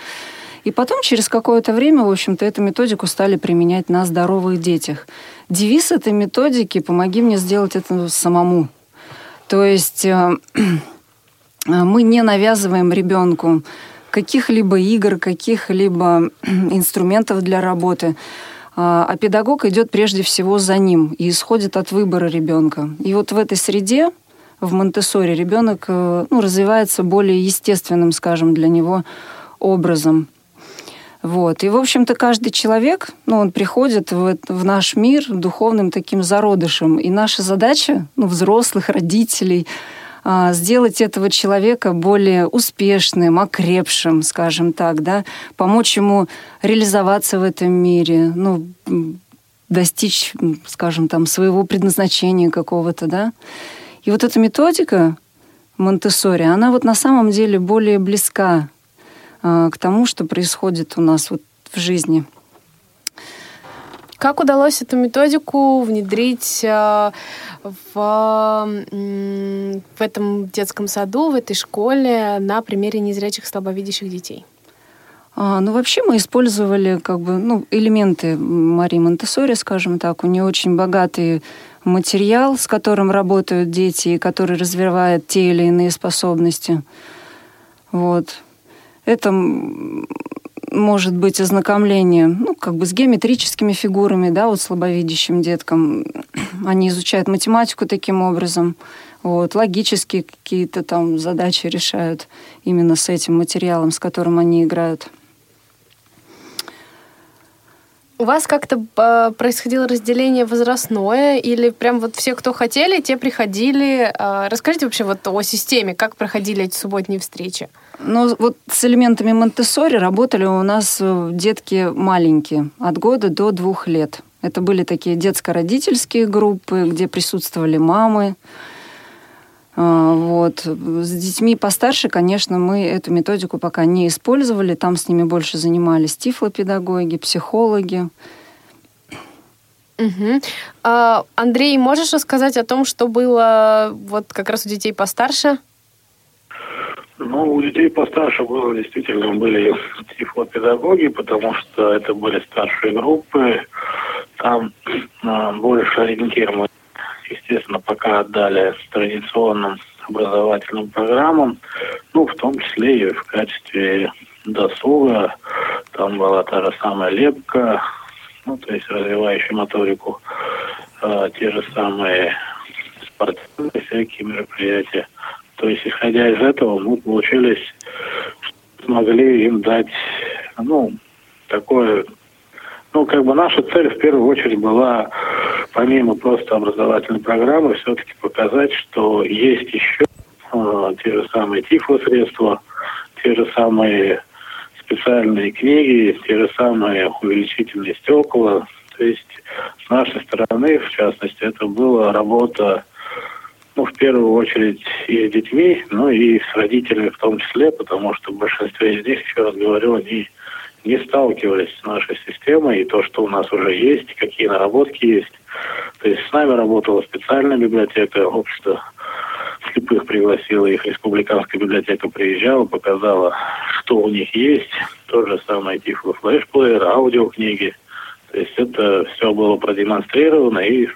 Speaker 6: И потом, через какое-то время, в общем-то, эту методику стали применять на здоровых детях. Девиз этой методики «Помоги мне сделать это самому». То есть э, мы не навязываем ребенку каких-либо игр, каких-либо инструментов для работы. А а педагог идет прежде всего за ним и исходит от выбора ребенка. И вот в этой среде, в Монтессори, ребенок э, ну, развивается более естественным, скажем, для него образом. Вот. И, в общем-то, каждый человек, ну, он приходит в, в наш мир духовным таким зародышем. И наша задача, ну, взрослых, родителей, а, сделать этого человека более успешным, окрепшим, скажем так, да, помочь ему реализоваться в этом мире, ну, достичь, скажем, там, своего предназначения какого-то, да. И вот эта методика Монтессори, она вот на самом деле более близка а, к тому, что происходит у нас вот в жизни.
Speaker 2: Как удалось эту методику внедрить э, в, в этом детском саду, в этой школе на примере незрячих слабовидящих детей?
Speaker 6: А, ну, вообще мы использовали как бы, ну, элементы Марии Монтессори, скажем так. У нее очень богатый материал, с которым работают дети, и который развивает те или иные способности. Вот. Это может быть ознакомление, ну, как бы с геометрическими фигурами, да, вот слабовидящим деткам. Они изучают математику таким образом. Вот, логические какие-то там задачи решают именно с этим материалом, с которым они играют.
Speaker 2: У вас как-то э, происходило разделение возрастное или прям вот все, кто хотели, те приходили? Э, расскажите вообще вот о системе, как проходили эти субботние встречи?
Speaker 6: Ну, вот с элементами монте работали у нас э, детки маленькие, от года до двух лет. Это были такие детско-родительские группы, где присутствовали мамы, вот. С детьми постарше, конечно, мы эту методику пока не использовали. Там с ними больше занимались тифлопедагоги, психологи.
Speaker 2: Угу. А, Андрей, можешь рассказать о том, что было вот как раз у детей постарше?
Speaker 7: Ну, у детей постарше было действительно были тифлопедагоги, потому что это были старшие группы. Там а, больше ориентированы естественно, пока отдали традиционным образовательным программам, ну, в том числе и в качестве досуга. Там была та же самая лепка, ну, то есть развивающая моторику, э, те же самые спортивные всякие мероприятия. То есть, исходя из этого, мы получились, смогли им дать, ну, такое ну, как бы наша цель в первую очередь была, помимо просто образовательной программы, все-таки показать, что есть еще э, те же самые тифлосредства, те же самые специальные книги, те же самые увеличительные стекла. То есть с нашей стороны, в частности, это была работа, ну, в первую очередь и с детьми, но и с родителями в том числе, потому что в большинстве из них, еще раз говорю, они не сталкивались с нашей системой, и то, что у нас уже есть, какие наработки есть. То есть с нами работала специальная библиотека, общество слепых пригласила их, республиканская библиотека приезжала, показала, что у них есть. То же самое тифло флешплеер, аудиокниги. То есть это все было продемонстрировано, и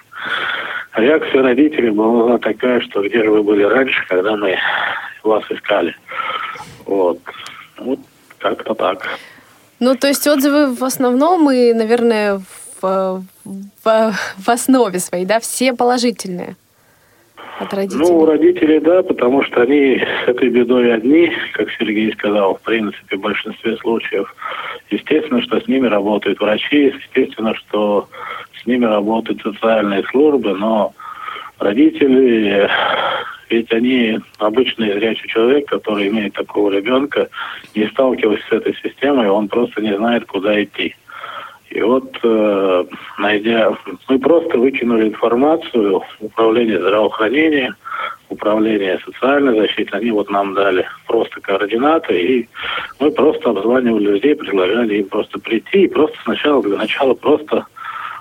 Speaker 7: реакция родителей была такая, что где же вы были раньше, когда мы вас искали. Вот. Вот как-то так.
Speaker 2: Ну, то есть отзывы в основном и, наверное, в, в, в основе своей, да, все положительные от родителей?
Speaker 7: Ну, у родителей, да, потому что они с этой бедой одни, как Сергей сказал, в принципе, в большинстве случаев. Естественно, что с ними работают врачи, естественно, что с ними работают социальные службы, но родители ведь они обычный зрячий человек, который имеет такого ребенка, не сталкиваясь с этой системой, он просто не знает, куда идти. И вот, э, найдя, мы просто выкинули информацию, управление здравоохранения, управление социальной защиты, они вот нам дали просто координаты, и мы просто обзванивали людей, предлагали им просто прийти, и просто сначала, для начала просто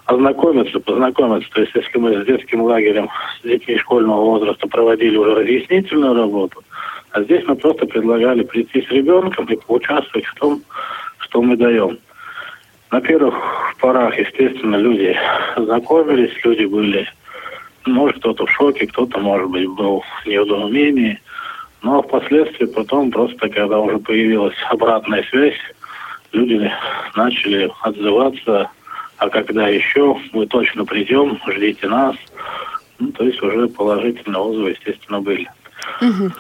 Speaker 7: ознакомиться, познакомиться. То есть, если мы с детским лагерем, с детьми школьного возраста проводили уже разъяснительную работу, а здесь мы просто предлагали прийти с ребенком и поучаствовать в том, что мы даем. На первых порах, естественно, люди знакомились, люди были, может, кто-то в шоке, кто-то, может быть, был в недоумении. Но впоследствии потом, просто когда уже появилась обратная связь, люди начали отзываться а когда еще мы точно придем, ждите нас. Ну, то есть уже положительные отзывы, естественно, были.
Speaker 2: Угу.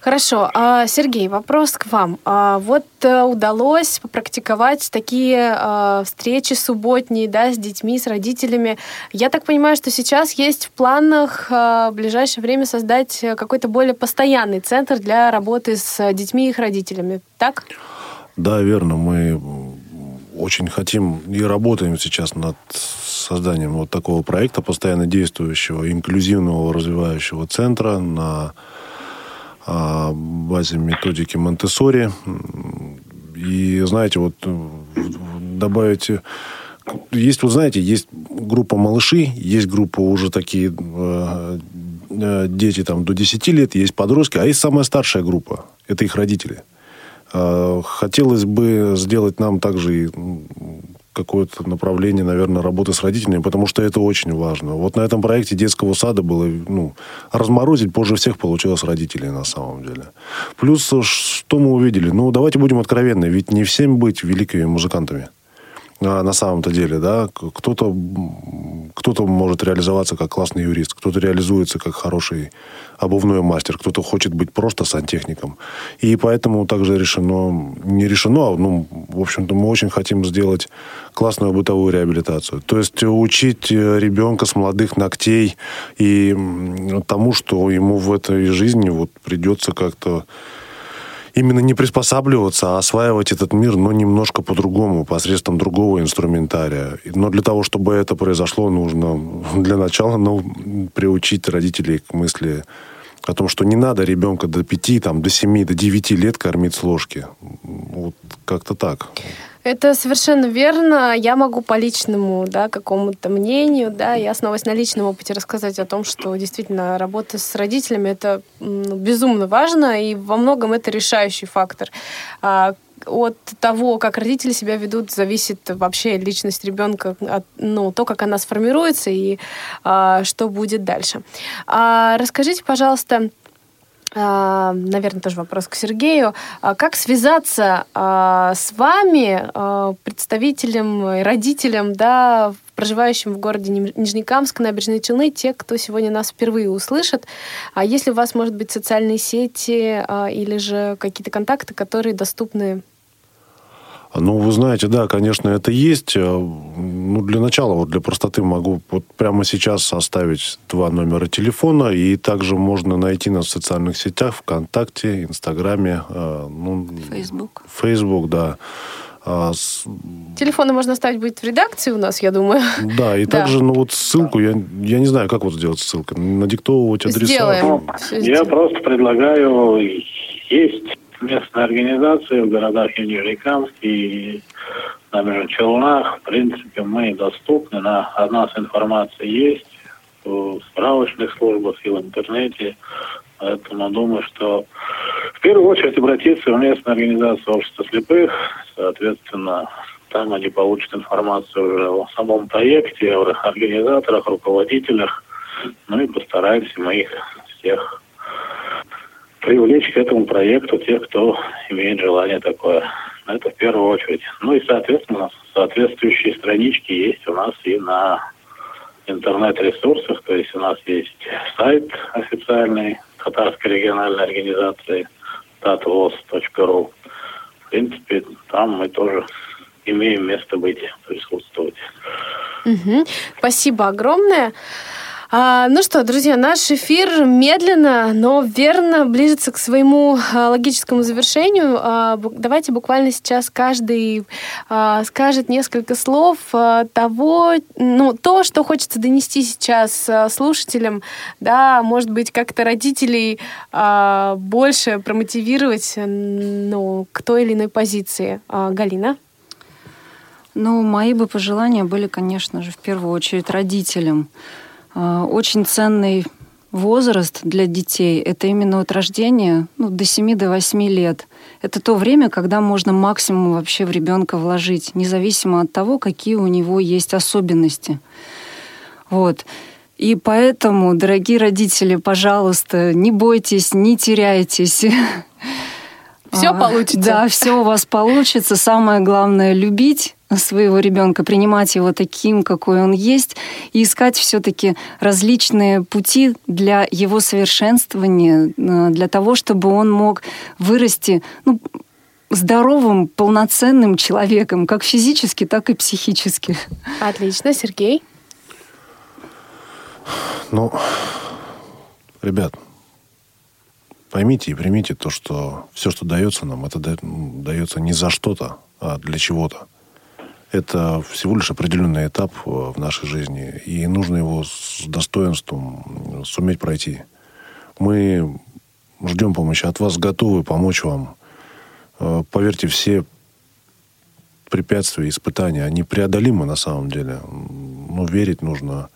Speaker 2: Хорошо. А, Сергей, вопрос к вам. А, вот э, удалось попрактиковать такие а, встречи субботние да, с детьми, с родителями. Я так понимаю, что сейчас есть в планах в ближайшее время создать какой-то более постоянный центр для работы с детьми и их родителями. Так?
Speaker 5: Да, верно. Мы очень хотим и работаем сейчас над созданием вот такого проекта, постоянно действующего, инклюзивного развивающего центра на а, базе методики Монтессори. И, знаете, вот добавить... Есть, вот знаете, есть группа малыши, есть группа уже такие э, э дети там до 10 лет, есть подростки, а есть самая старшая группа. Это их родители. А, хотелось бы сделать нам также какое-то направление, наверное, работы с родителями, потому что это очень важно. Вот на этом проекте детского сада было, ну, разморозить позже всех получилось родителей на самом деле. Плюс, что мы увидели? Ну, давайте будем откровенны, ведь не всем быть великими музыкантами. На самом-то деле, да, кто-то кто-то может реализоваться как классный юрист, кто-то реализуется как хороший обувной мастер, кто-то хочет быть просто сантехником. И поэтому также решено, не решено, а, ну, в общем-то, мы очень хотим сделать классную бытовую реабилитацию. То есть учить ребенка с молодых ногтей и тому, что ему в этой жизни вот придется как-то именно не приспосабливаться, а осваивать этот мир, но немножко по-другому, посредством другого инструментария. Но для того, чтобы это произошло, нужно для начала ну, приучить родителей к мысли о том, что не надо ребенка до пяти, там, до семи, до девяти лет кормить с ложки. Вот как-то так.
Speaker 2: Это совершенно верно. Я могу по личному, да, какому-то мнению, да, и основываясь на личном опыте рассказать о том, что действительно работа с родителями это ну, безумно важно, и во многом это решающий фактор. А, от того, как родители себя ведут, зависит вообще личность ребенка, от, ну, то, как она сформируется и а, что будет дальше. А, расскажите, пожалуйста, наверное, тоже вопрос к Сергею. А как связаться а, с вами, представителем, родителем, да, проживающим в городе Нижнекамск, Набережные Челны, те, кто сегодня нас впервые услышит. А если у вас, может быть, социальные сети или же какие-то контакты, которые доступны
Speaker 5: ну, вы знаете, да, конечно, это есть. Э, ну, для начала, вот для простоты могу вот прямо сейчас оставить два номера телефона, и также можно найти нас в социальных сетях, ВКонтакте, Инстаграме.
Speaker 6: Э, ну, Фейсбук.
Speaker 5: Фейсбук, да.
Speaker 2: А, с... Телефоны можно оставить будет в редакции у нас, я думаю.
Speaker 5: Да, и да. также, ну вот ссылку, я, я не знаю, как вот сделать ссылку, надиктовывать адреса.
Speaker 2: Сделаем. Ну,
Speaker 7: я сделаем. просто предлагаю, есть местные организации в городах Нижнекамске, и на Челнах, в принципе, мы доступны. На, о нас информация есть в справочных службах и в интернете. Поэтому думаю, что в первую очередь обратиться в местную организацию общества слепых. Соответственно, там они получат информацию уже о самом проекте, о организаторах, руководителях. Ну и постараемся мы их всех привлечь к этому проекту тех, кто имеет желание такое. Это в первую очередь. Ну и, соответственно, соответствующие странички есть у нас и на интернет-ресурсах. То есть у нас есть сайт официальный татарской региональной организации tatvoz.ru. В принципе, там мы тоже имеем место быть, присутствовать.
Speaker 2: Угу. Спасибо огромное. А, ну что, друзья, наш эфир медленно, но верно ближется к своему а, логическому завершению. А, давайте буквально сейчас каждый а, скажет несколько слов а, того, ну, то, что хочется донести сейчас а, слушателям, да, может быть, как-то родителей а, больше промотивировать, ну, к той или иной позиции. А, Галина?
Speaker 6: Ну, мои бы пожелания были, конечно же, в первую очередь родителям. А, очень ценный возраст для детей – это именно от рождения ну, до 7 до 8 лет. Это то время, когда можно максимум вообще в ребенка вложить, независимо от того, какие у него есть особенности. Вот. И поэтому, дорогие родители, пожалуйста, не бойтесь, не теряйтесь.
Speaker 2: Все а, получится.
Speaker 6: Да, все у вас получится. Самое главное любить своего ребенка, принимать его таким, какой он есть, и искать все-таки различные пути для его совершенствования, э, для того, чтобы он мог вырасти ну, здоровым, полноценным человеком, как физически, так и психически.
Speaker 2: Отлично, Сергей.
Speaker 5: Ну, ребят, поймите и примите то, что все, что дается нам, это дается не за что-то, а для чего-то это всего лишь определенный этап э, в нашей жизни, и нужно его с достоинством суметь пройти. Мы ждем помощи от вас, готовы помочь вам. Э, поверьте, все препятствия, испытания, они преодолимы на самом деле. Но верить нужно.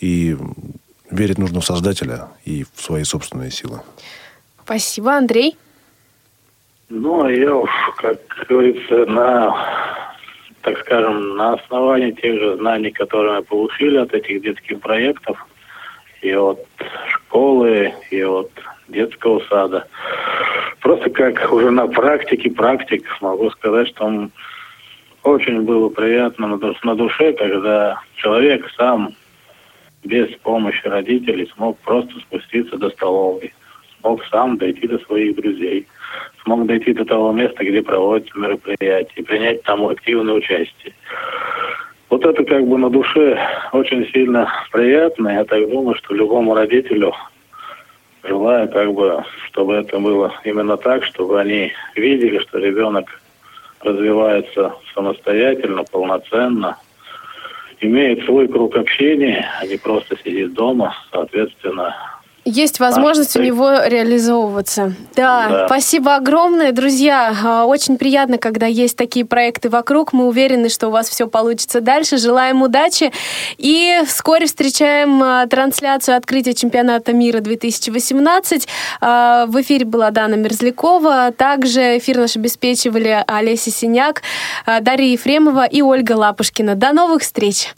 Speaker 5: И верить нужно в Создателя и в свои собственные силы.
Speaker 2: Спасибо, Андрей.
Speaker 7: Ну, а я уж, как говорится, на так скажем, на основании тех же знаний, которые мы получили от этих детских проектов, и от школы, и от детского сада. Просто как уже на практике практик могу сказать, что очень было приятно на душе, когда человек сам без помощи родителей смог просто спуститься до столовой, смог сам дойти до своих друзей, смог дойти до того места, где проводятся мероприятия, принять там активное участие. Вот это как бы на душе очень сильно приятно. Я так думаю, что любому родителю желаю как бы, чтобы это было именно так, чтобы они видели, что ребенок развивается самостоятельно, полноценно, имеет свой круг общения, а не просто сидит дома, соответственно,
Speaker 2: есть возможность а, у него реализовываться. Да, да, спасибо огромное, друзья. А, очень приятно, когда есть такие проекты вокруг. Мы уверены, что у вас все получится дальше. Желаем удачи. И вскоре встречаем а, трансляцию открытия чемпионата мира 2018. В эфире была Дана Мерзлякова. Также эфир наш обеспечивали Олеся Синяк, Дарья Ефремова и Ольга Лапушкина. До новых встреч!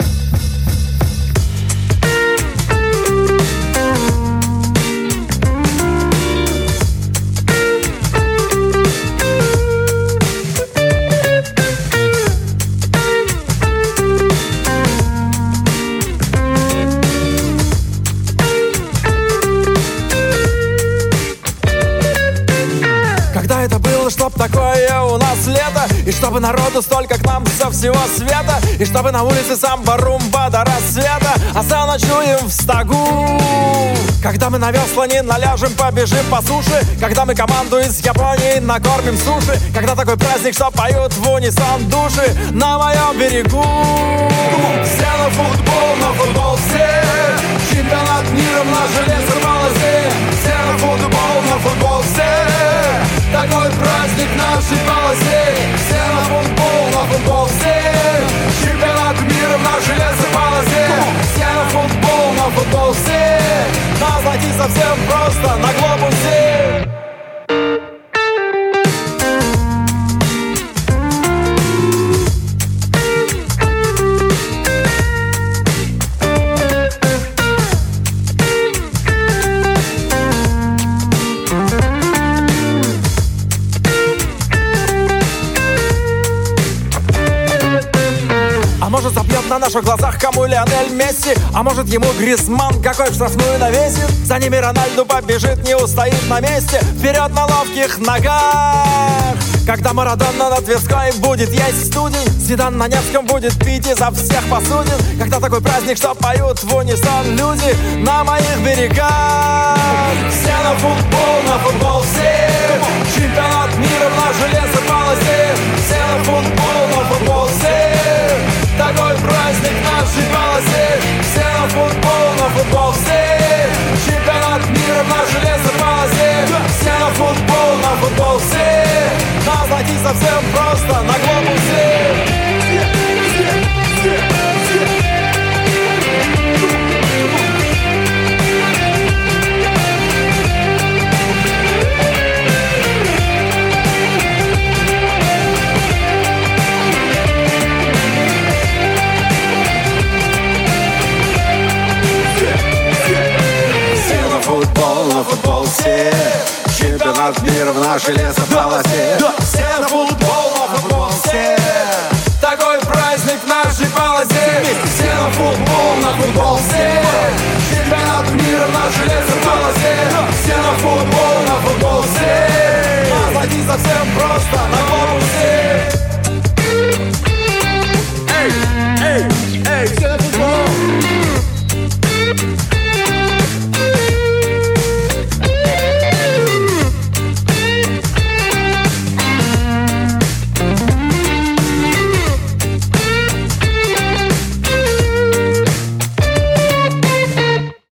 Speaker 8: Такое у нас лето. И чтобы народу столько к нам со всего света. И чтобы на улице самба румба до рассвета. А сам ночуем в стогу. Когда мы на весла не наляжем, побежим по суше. Когда мы команду из Японии накормим суши. Когда такой праздник, что поют в унисон души. На моем берегу. Все на футбол, на футбол все. Чемпионат мира в наш железо полосе Все на футбол, на футбол все такой праздник нашей полосе. Все на футбол, на футбол все. Чемпионат мира в нашей лесополосе Все на футбол, на футбол все. Нас найти совсем просто на глобусе на наших глазах кому Лионель Месси? А может ему Гризман какой в штрафную навесит? За ними Рональду побежит, не устоит на месте. Вперед на ловких ногах. Когда Марадона на Тверской будет есть студень Зидан на Невском будет пить и за всех посудин. Когда такой праздник, что поют в унисон люди На моих берегах. Все на футбол, на футбол все. Чемпионат мира в наш железо полосе. Все на футбол, на футбол нашей полосе Все на футбол, на футбол все Чемпионат мира в нашей лесополосе Все на футбол, на футбол все Нас найти совсем просто на глобусе на футболсе Чемпионат мира в нашей лесополосе. Все на футбол на футболсе Такой праздник в нашей полосе. Все на футбол на футболсе Чемпионат мира в нашей лесополосе. Все на футбол на футболсе А зайти совсем просто на глобусе Эй, эй.